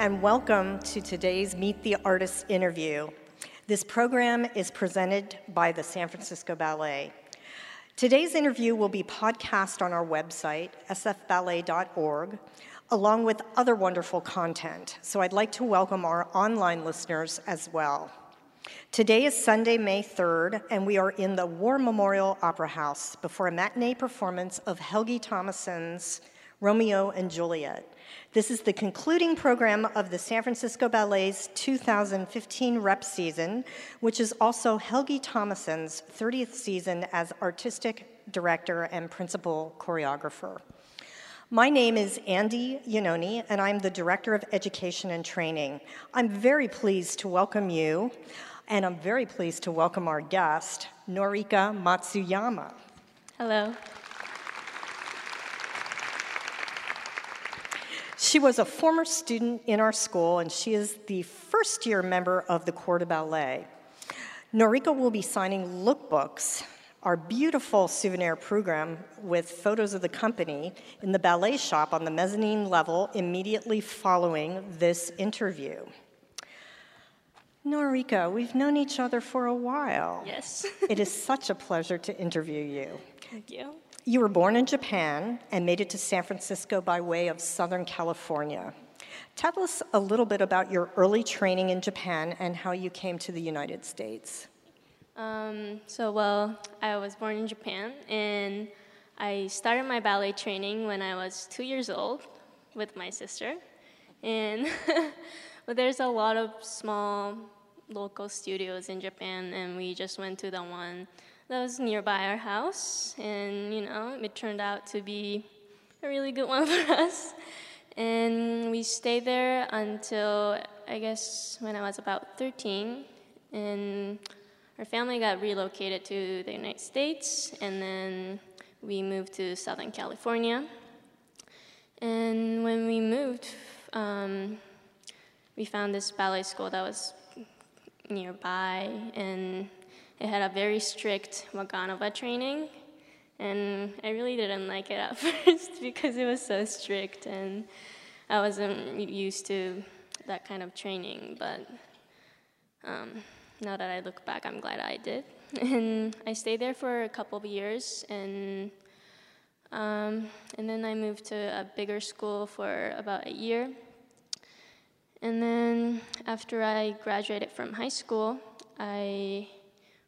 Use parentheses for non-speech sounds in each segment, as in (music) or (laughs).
and welcome to today's Meet the Artist interview. This program is presented by the San Francisco Ballet. Today's interview will be podcast on our website, sfballet.org, along with other wonderful content. So I'd like to welcome our online listeners as well. Today is Sunday, May 3rd, and we are in the War Memorial Opera House before a matinee performance of Helgi Tomasson's Romeo and Juliet. This is the concluding program of the San Francisco Ballet's 2015 rep season, which is also Helgi Tomasson's 30th season as artistic director and principal choreographer. My name is Andy Yanoni, and I'm the Director of Education and Training. I'm very pleased to welcome you, and I'm very pleased to welcome our guest, Norika Matsuyama. Hello. She was a former student in our school, and she is the first year member of the Corps de Ballet. Norika will be signing lookbooks, our beautiful souvenir program with photos of the company in the ballet shop on the mezzanine level immediately following this interview. Norika, we've known each other for a while. Yes. it is such a pleasure to interview you. Thank you. You were born in Japan and made it to San Francisco by way of Southern California. Tell us a little bit about your early training in Japan and how you came to the United States. Um, so, well, I was born in Japan and I started my ballet training when I was two years old with my sister. And (laughs) but there's a lot of small local studios in Japan, and we just went to the one that was nearby our house, and you know, it turned out to be a really good one (laughs) for us. And we stayed there until I guess when I was about 13, and our family got relocated to the United States, and then we moved to Southern California. And when we moved, um, we found this ballet school that was nearby, and it had a very strict Vaganova training, and I really didn't like it at (laughs) first because it was so strict, and I wasn't used to that kind of training. But um, now that I look back, I'm glad I did. (laughs) And I stayed there for a couple of years, and um, and then I moved to a bigger school for about a year. And then after I graduated from high school, I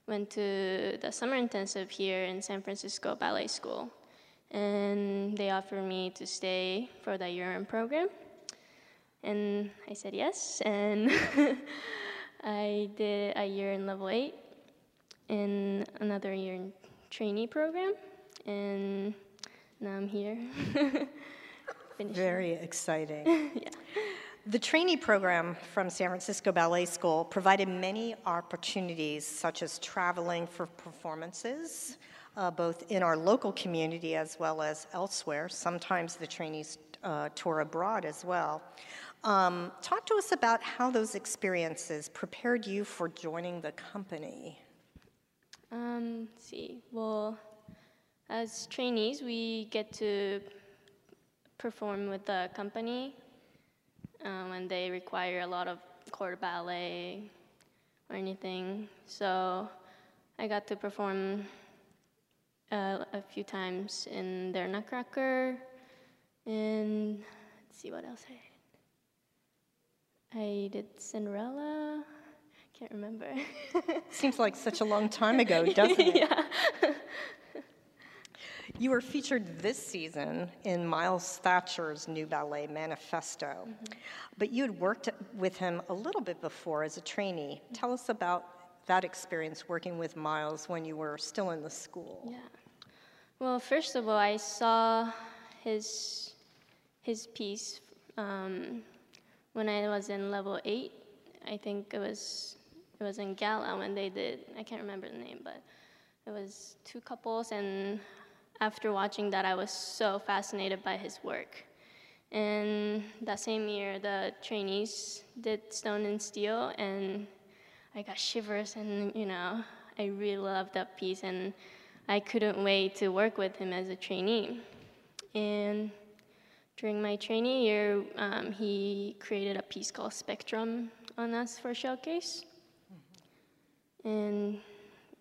went to the summer intensive here in San Francisco Ballet School. And they offered me to stay for the year in program. And I said yes. And (laughs) I did a year in level eight and another year in trainee program. And now I'm here. (laughs) Very exciting. (laughs) yeah. The trainee program from San Francisco Ballet School provided many opportunities, such as traveling for performances, uh, both in our local community as well as elsewhere. Sometimes the trainees uh, tour abroad as well. Um, talk to us about how those experiences prepared you for joining the company. Um, see, well, as trainees, we get to perform with the company um, and they require a lot of corps ballet or anything. So I got to perform uh, a few times in their Nutcracker, and let's see what else I did. I did Cinderella. I can't remember. (laughs) Seems like such a long time ago, (laughs) doesn't it? yeah. (laughs) You were featured this season in Myles Thatcher's new ballet, Manifesto, mm-hmm. but you had worked with him a little bit before as a trainee. Tell us about that experience working with Myles when you were still in the school. Yeah. Well, first of all, I saw his his piece um, when I was in level eight. I think it was it was in Gala when they did. I can't remember the name, but it was two couples, and after watching that, I was so fascinated by his work. And that same year, the trainees did Stone and Steel, and I got shivers, and you know, I really loved that piece, and I couldn't wait to work with him as a trainee. And during my trainee year, um, he created a piece called Spectrum on us for showcase. And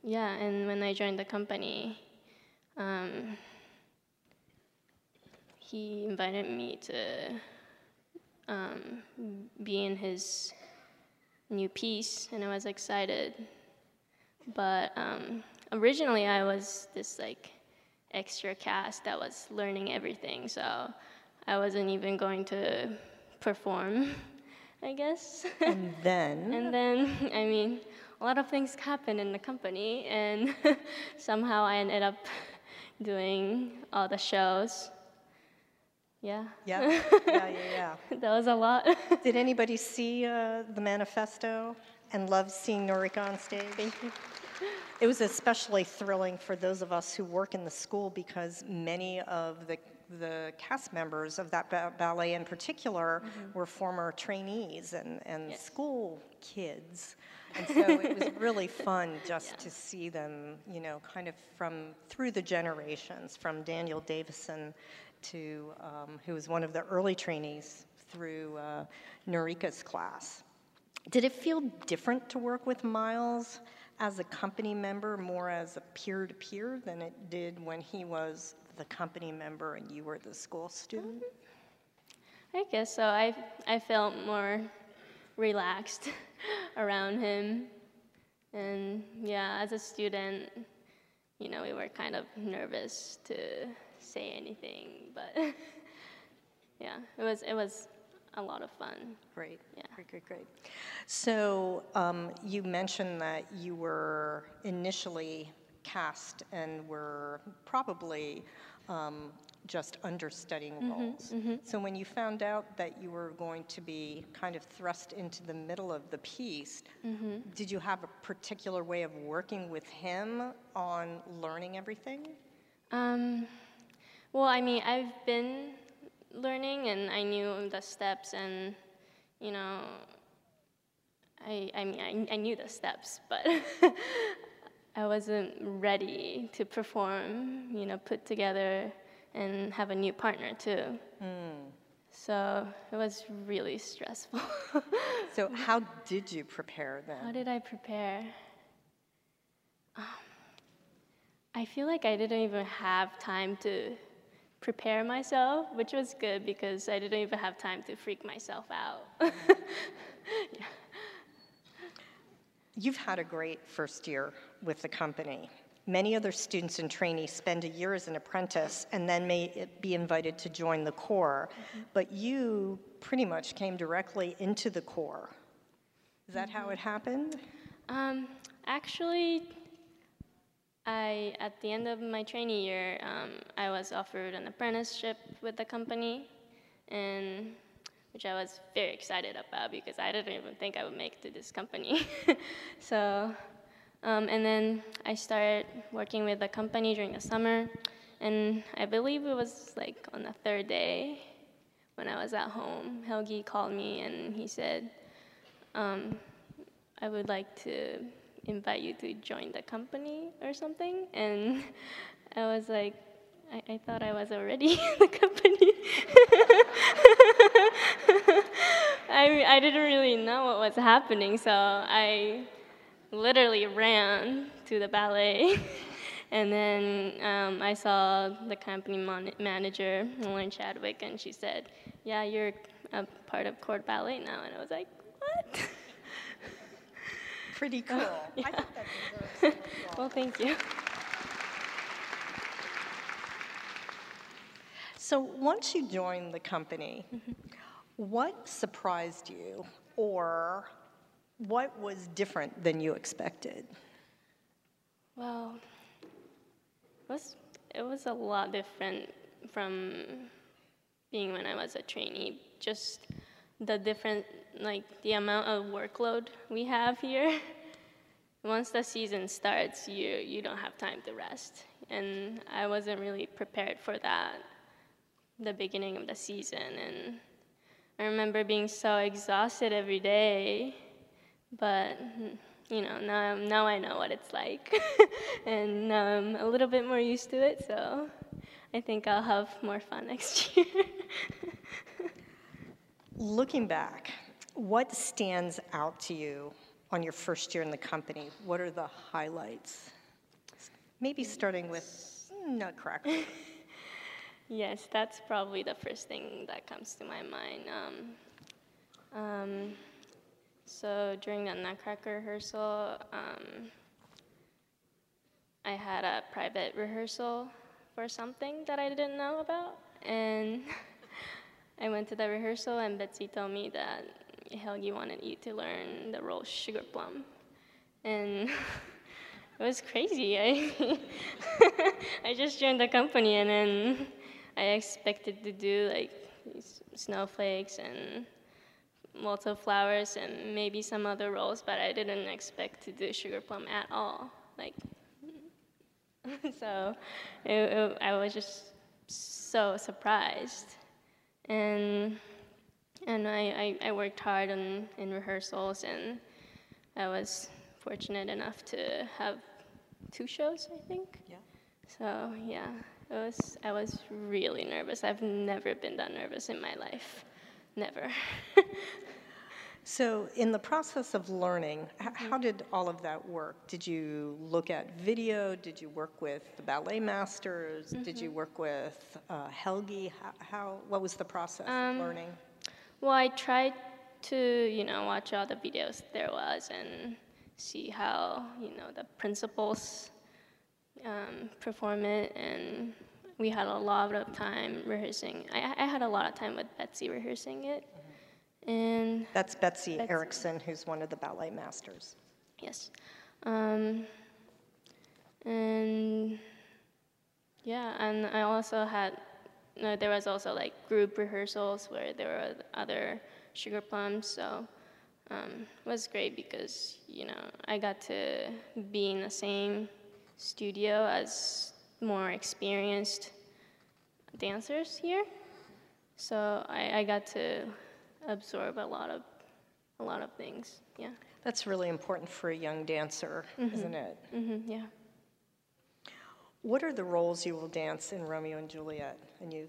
yeah, and when I joined the company, um, he invited me to um, be in his new piece, and I was excited. But um, originally, I was this like extra cast that was learning everything, so I wasn't even going to perform, (laughs) I guess. And then? (laughs) and then, I mean, a lot of things happened in the company, and (laughs) somehow I ended up doing all the shows. Yeah. Yeah, (laughs) yeah, yeah, yeah. that was a lot. (laughs) Did anybody see uh, the manifesto and love seeing Norika on stage? Thank you. It was especially thrilling for those of us who work in the school because many of the the cast members of that ba- ballet in particular mm-hmm. were former trainees and, and yes. school kids. And so it was (laughs) really fun just yeah. to see them, you know, kind of from through the generations, from Daniel Deivison to, um, who was one of the early trainees through uh, Norika's class. Did it feel different to work with Myles as a company member, more as a peer to peer, than it did when he was the company member and you were the school student? I guess so. I, I felt more relaxed (laughs) around him. And yeah, as a student, you know, we were kind of nervous to say anything, but (laughs) yeah, it was it was a lot of fun. Great. Yeah. Great, great, great. So um, you mentioned that you were initially cast and were probably um, just understudying mm-hmm, roles. Mm-hmm. So when you found out that you were going to be kind of thrust into the middle of the piece, mm-hmm. did you have a particular way of working with him on learning everything? Um, well, I mean, I've been learning and I knew the steps and, you know, I, I mean, I, I knew the steps, but (laughs) I wasn't ready to perform, you know, put together and have a new partner too. Mm. So it was really stressful. (laughs) so, how did you prepare then? How did I prepare? Um, I feel like I didn't even have time to prepare myself, which was good because I didn't even have time to freak myself out. (laughs) yeah. You've had a great first year with the company. Many other students and trainees spend a year as an apprentice and then may be invited to join the Corps, mm-hmm. but you pretty much came directly into the Corps. Is that mm-hmm. how it happened? Um, actually, I at the end of my training year, um, I was offered an apprenticeship with the company, and which I was very excited about because I didn't even think I would make it to this company. (laughs) so, um, and then I started working with the company during the summer, and I believe it was like on the third day when I was at home, Helgi called me and he said, um, I would like to invite you to join the company or something. And (laughs) I was like, I, I thought I was already (laughs) in the company. (laughs) I, I didn't really know what was happening, so I literally ran to the ballet. (laughs) and then um, I saw the company mon- manager, Lauren Chadwick, and she said, Yeah, you're a part of Court Ballet now. And I was like, What? (laughs) Pretty cool. (laughs) yeah. well, thank you. So once you joined the company, mm-hmm. what surprised you or what was different than you expected? Well, it was, it was a lot different from being when I was a trainee. Just the different, like the amount of workload we have here. (laughs) Once the season starts, you you don't have time to rest, and I wasn't really prepared for that the beginning of the season. And I remember being so exhausted every day, but you know, now, now I know what it's like. (laughs) and now I'm a little bit more used to it, so I think I'll have more fun (laughs) next year. Looking back, what stands out to you on your first year in the company? What are the highlights? Maybe starting with Nutcracker. (laughs) Yes, that's probably the first thing that comes to my mind. Um, um, so during the Nutcracker rehearsal, um, I had a private rehearsal for something that I didn't know about, and (laughs) I went to the rehearsal, and Betsy told me that Helgi wanted you to learn the role Sugar Plum, and (laughs) it was crazy. I (laughs) I just joined the company, and then I expected to do like snowflakes and lots of flowers and maybe some other roles, but I didn't expect to do sugar plum at all. Like, (laughs) so it, it, I was just so surprised, and and I, I, I worked hard on, in rehearsals, and I was fortunate enough to have two shows, I think. Yeah. So yeah. It was, I was really nervous. I've never been that nervous in my life. Never. so, in the process of learning, mm-hmm. how did all of that work? Did you look at video? Did you work with the ballet masters? Mm-hmm. Did you mm-hmm. work with uh, Helgi? How, how, what was the process um, of learning? Well, I tried to, you know, watch all the videos there was and see how, you know, the principals um, perform it, and we had a lot of time rehearsing. I, I had a lot of time with Betsy rehearsing it, and that's Betsy, Betsy. Erickson, who's one of the ballet masters. Yes, um, and yeah, and I also had. No, there was also like group rehearsals where there were other sugar plums, so um, it was great because you know I got to be in the same studio as more experienced dancers here. So I, I got to absorb a lot of a lot of things. Yeah. That's really important for a young dancer, mm-hmm. isn't it? Mm-hmm, yeah. What are the roles you will dance in Romeo and Juliet? And you,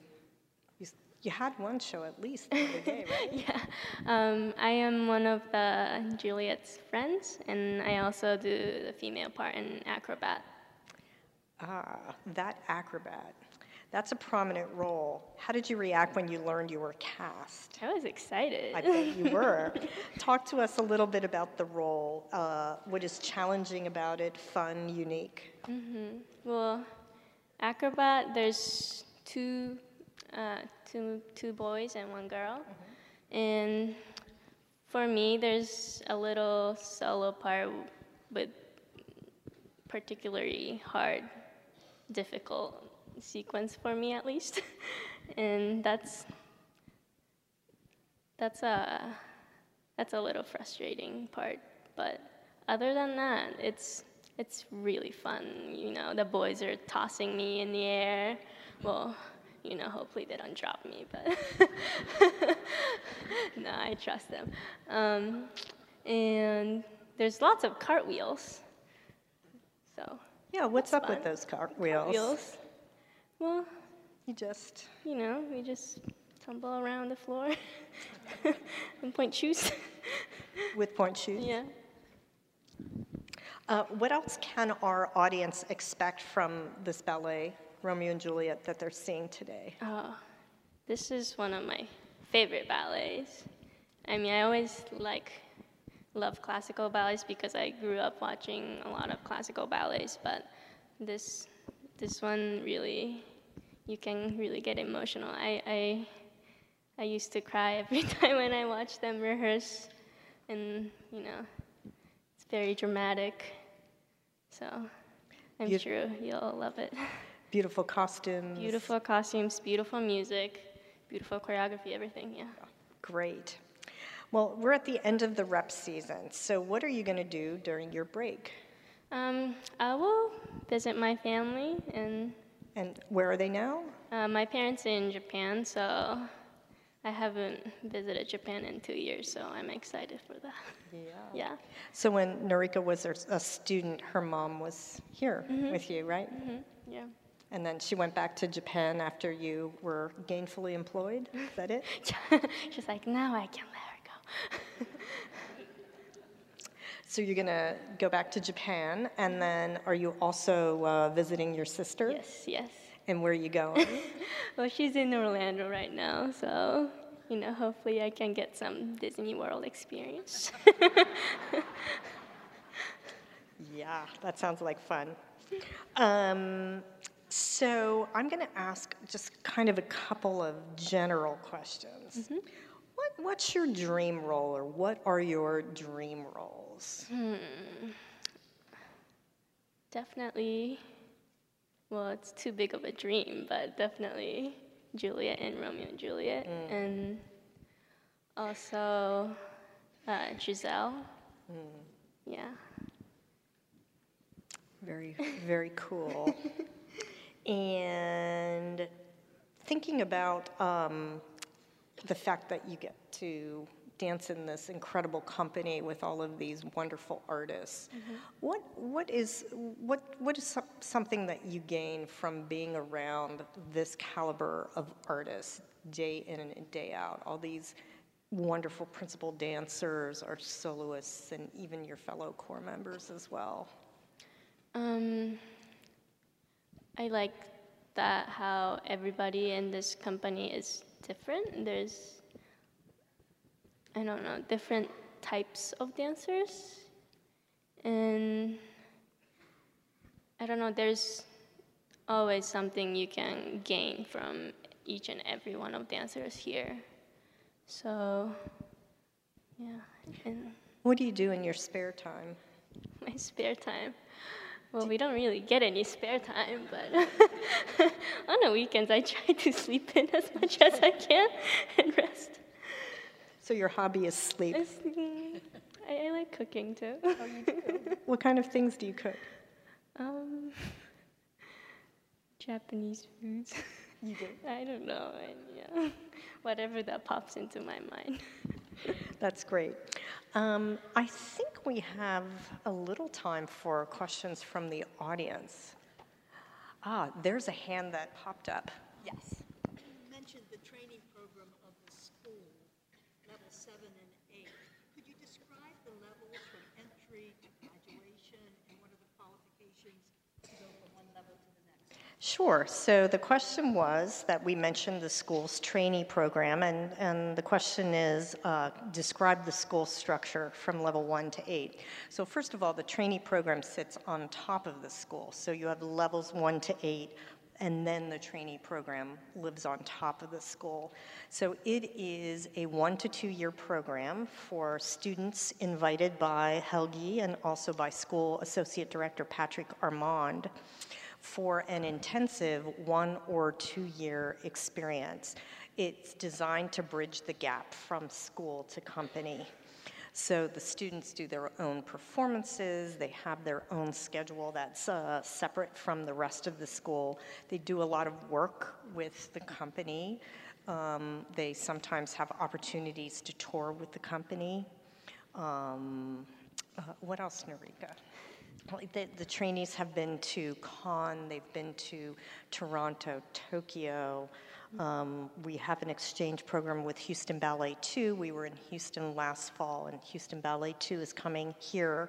you, you had one show at least the other day, right? (laughs) yeah. Um, I am one of the Juliet's friends, and I also do the female part in Acrobat. Ah, that acrobat. That's a prominent role. How did you react when you learned you were cast? I was excited. I bet you were. Talk to us a little bit about the role. Uh, what is challenging about it, fun, unique? Mm-hmm. Well, acrobat, there's two, uh, two, two boys and one girl. Mm-hmm. And for me, there's a little solo part but particularly hard difficult sequence for me at least. (laughs) And that's that's a that's a little frustrating part. But other than that it's it's really fun you know. The boys are tossing me in the air. Well you know hopefully they don't drop me but (laughs) no i trust them. Um, and there's lots of cartwheels. So yeah, what's up fun. with those cartwheels? Cartwheels. Well, you just. You know, we just tumble around the floor (laughs) and pointe shoes. (laughs) with pointe shoes? Yeah. Uh, what else can our audience expect from this ballet, Romeo and Juliet, that they're seeing today? Oh, this is one of my favorite ballets. I mean, I always like love classical ballets because I grew up watching a lot of classical ballets, but this this one really you can really get emotional. I I, I used to cry (laughs) every time when I watched them rehearse, and you know, it's very dramatic. So I'm sure you'll love it. (laughs) Beautiful costumes. Beautiful costumes, beautiful music, beautiful choreography, everything. Yeah. Great. Well, we're at the end of the rep season, so what are you going to do during your break? Um, I will visit my family and. And where are they now? Uh, my parents are in Japan, so I haven't visited Japan in two years, so I'm excited for that. Yeah. Yeah. So when Norika was a student, her mom was here mm-hmm. with you, right? Mm-hmm. Yeah. And then she went back to Japan after you were gainfully employed? Is that it? (laughs) She's like, now I can let. (laughs) so you're going to go back to Japan, and then are you also uh, visiting your sister? yes, yes. And where are you going? (laughs) Well, she's in Orlando right now, so you know, hopefully I can get some Disney World experience. (laughs) yeah, that sounds like fun. Um, so I'm going to ask just kind of a couple of general questions. Mm-hmm. What, what's your dream role, or what are your dream roles? definitely, well, it's too big of a dream, but definitely Juliet and Romeo and Juliet, and also uh, Giselle. Yeah. Very, very cool. (laughs) and thinking about um, the fact that you get to dance in this incredible company with all of these wonderful artists, what what is what what is some, something that you gain from being around this caliber of artists day in and day out? All these wonderful principal dancers, or soloists, and even your fellow corps members as well. Um, I like that how everybody in this company is different. There's, I don't know, different types of dancers. And I don't know, there's always something you can gain from each and every one of dancers here. So, yeah. And What do you do in your spare time? (laughs) my spare time. Well, we don't really get any spare time, but (laughs) on the weekends I try to sleep in as much as I can and rest. So your hobby is sleep. I, I like cooking too. What kind of things do you cook? um, Japanese foods. You do. (laughs) I don't know. I, yeah, whatever that pops into my mind. That's great. Um, I think we have a little time for questions from the audience. Ah, there's a hand that popped up. Yes. You mentioned the training program of the school, level seven and eight. Could you describe the levels from entry to graduation, and what are the qualifications to go from one level to the next? Sure. So the question was that we mentioned the school's trainee program, and, and the question is uh, describe the school structure from level one to eight. So, first of all, the trainee program sits on top of the school. So, you have levels one to eight, and then the trainee program lives on top of the school. So, it is a one to two year program for students invited by Helgi and also by school associate director Patrick Armand for an intensive one or two year experience. It's designed to bridge the gap from school to company. So the students do their own performances, they have their own schedule that's uh, separate from the rest of the school. They do a lot of work with the company. Um, they sometimes have opportunities to tour with the company. Um, uh, what else, Norika? The, the trainees have been to Cannes, they've been to Toronto, Tokyo. Um, we have an exchange program with Houston Ballet 2. We were in Houston last fall, and Houston Ballet 2 is coming here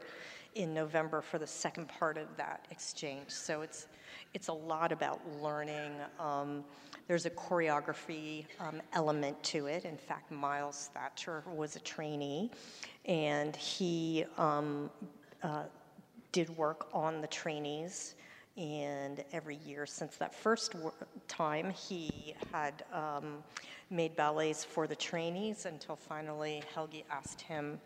in November for the second part of that exchange. So it's, it's a lot about learning. Um, there's a choreography um, element to it. In fact, Myles Thatcher was a trainee, and he um, uh, did work on the trainees. And every year since that first time, he had um, made ballets for the trainees until finally Helgi asked him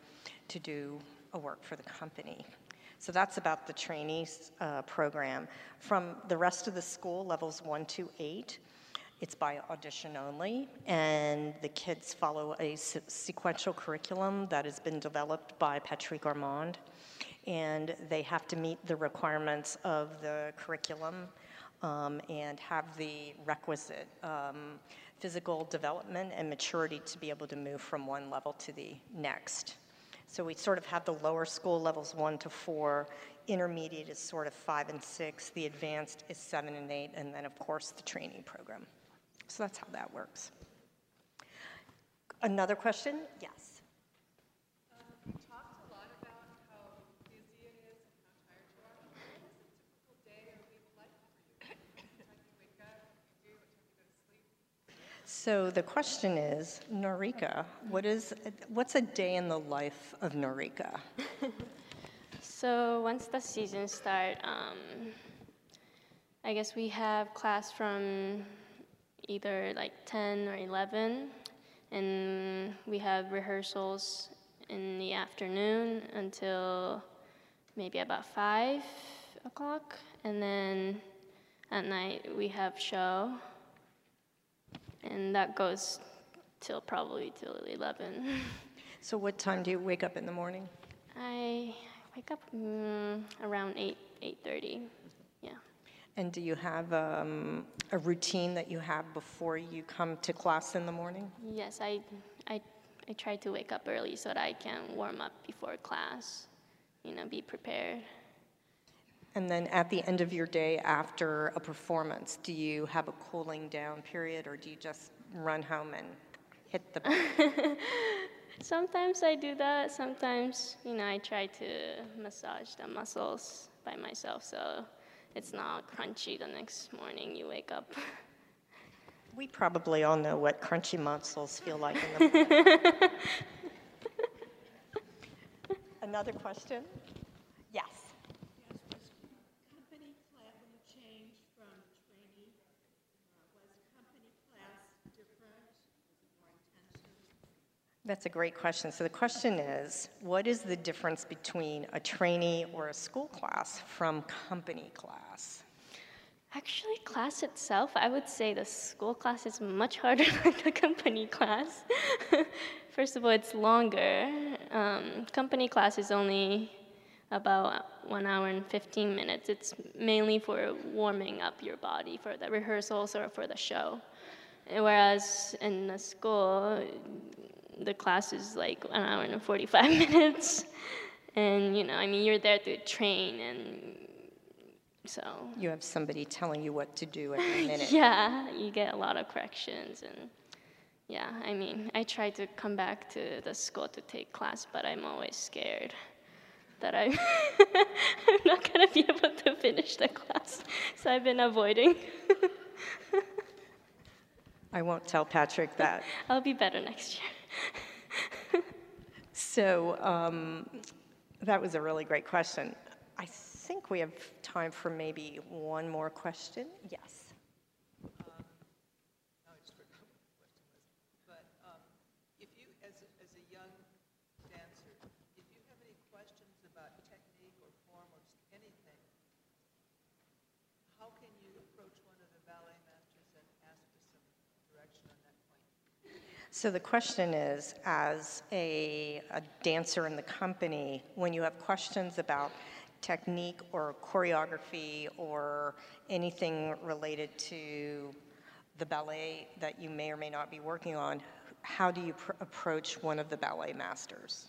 to do a work for the company. So that's about the trainees uh, program. From the rest of the school, levels one to eight, it's by audition only, and the kids follow a se- sequential curriculum that has been developed by Patrick Armand and they have to meet the requirements of the curriculum um, and have the requisite um, physical development and maturity to be able to move from one level to the next. So we sort of have the lower school levels one to four, intermediate is sort of five and six, the advanced is seven and eight, and then, of course, the training program. So that's how that works. Another question? Yes. You talked a lot about how busy it is and how tired you are. What is a typical day or week like for you? What time do you wake up? What do you do? What time do you go to sleep? So the question is, Norika, what is, what's a day in the life of Norika? (laughs) So once the season start, um, I guess we have class from either like 10 or 11, and we have rehearsals in the afternoon until maybe about 5 o'clock, and then at night we have show, and that goes till probably till 11. (laughs) So what time do you wake up in the morning? I wake up mm, around 8, 8.30, yeah. And do you have um, a routine that you have before you come to class in the morning? Yes, I, I, I try to wake up early so that I can warm up before class, you know, be prepared. And then at the end of your day after a performance, do you have a cooling down period or do you just run home and hit the (laughs) Sometimes I do that. Sometimes, you know, I try to massage the muscles by myself so it's not crunchy the next morning you wake up. We probably all know what crunchy muscles feel like in the (laughs) morning. Another question? Yes. Yes, was company class, when you changed from trainee, uh, was company class different? Was it more intensive? That's a great question. So the question is, what is the difference between a trainee or a school class from company class? Actually, class itself, I would say the school class is much harder (laughs) than the company class. (laughs) First of all, it's longer. Um, company class is only about one hour and 15 minutes. It's mainly for warming up your body for the rehearsals or for the show. Whereas in the school, the class is like an hour and 45 (laughs) minutes. And, you know, I mean, you're there to train and so You have somebody telling you what to do every (laughs) minute. yeah, you get a lot of corrections and yeah, I mean, I try to come back to the school to take class, but I'm always scared that I'm, (laughs) I'm not gonna be able to finish the class, so I've been avoiding. I won't tell Patrick that. I'll be better next year. So um, that was a really great question. I think we have time for maybe one more question. Yes. I just forgot what the question was. But um, if you, as a, as a young dancer, if you have any questions about technique or form or just anything, how can you approach one of the ballet masters and ask for some direction on that point? So the question is, as a, a dancer in the company, when you have questions about technique or choreography or anything related to the ballet that you may or may not be working on, how do you pr- approach one of the ballet masters?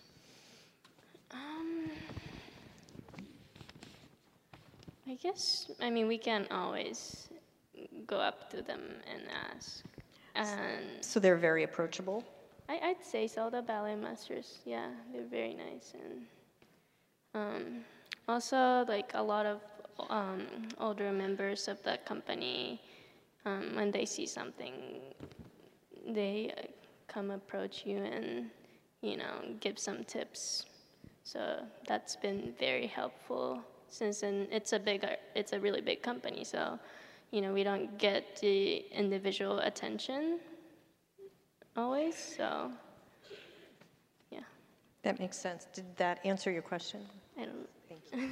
Um, I guess, I mean, we can always go up to them and ask. And So they're very approachable. I, I'd say so. The ballet masters, yeah, they're very nice, and um, also like a lot of um, older members of the company, um, when they see something, they uh, come approach you and you know give some tips. So that's been very helpful since in, it's a big, it's a really big company. So you know we don't get the individual attention always. So, yeah, That makes sense. Did that answer your question? I don't. Thank you.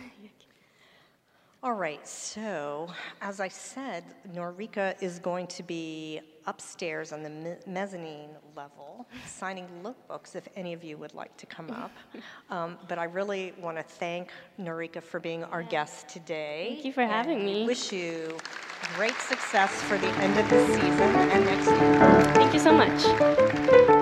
All right, so as I said, Norika is going to be upstairs on the me- mezzanine level signing lookbooks if any of you would like to come up. (laughs) Um, but I really want to thank Norika for being our guest today. Thank you for having me. Wish you great success for the end of the season and next year. Thank you so much.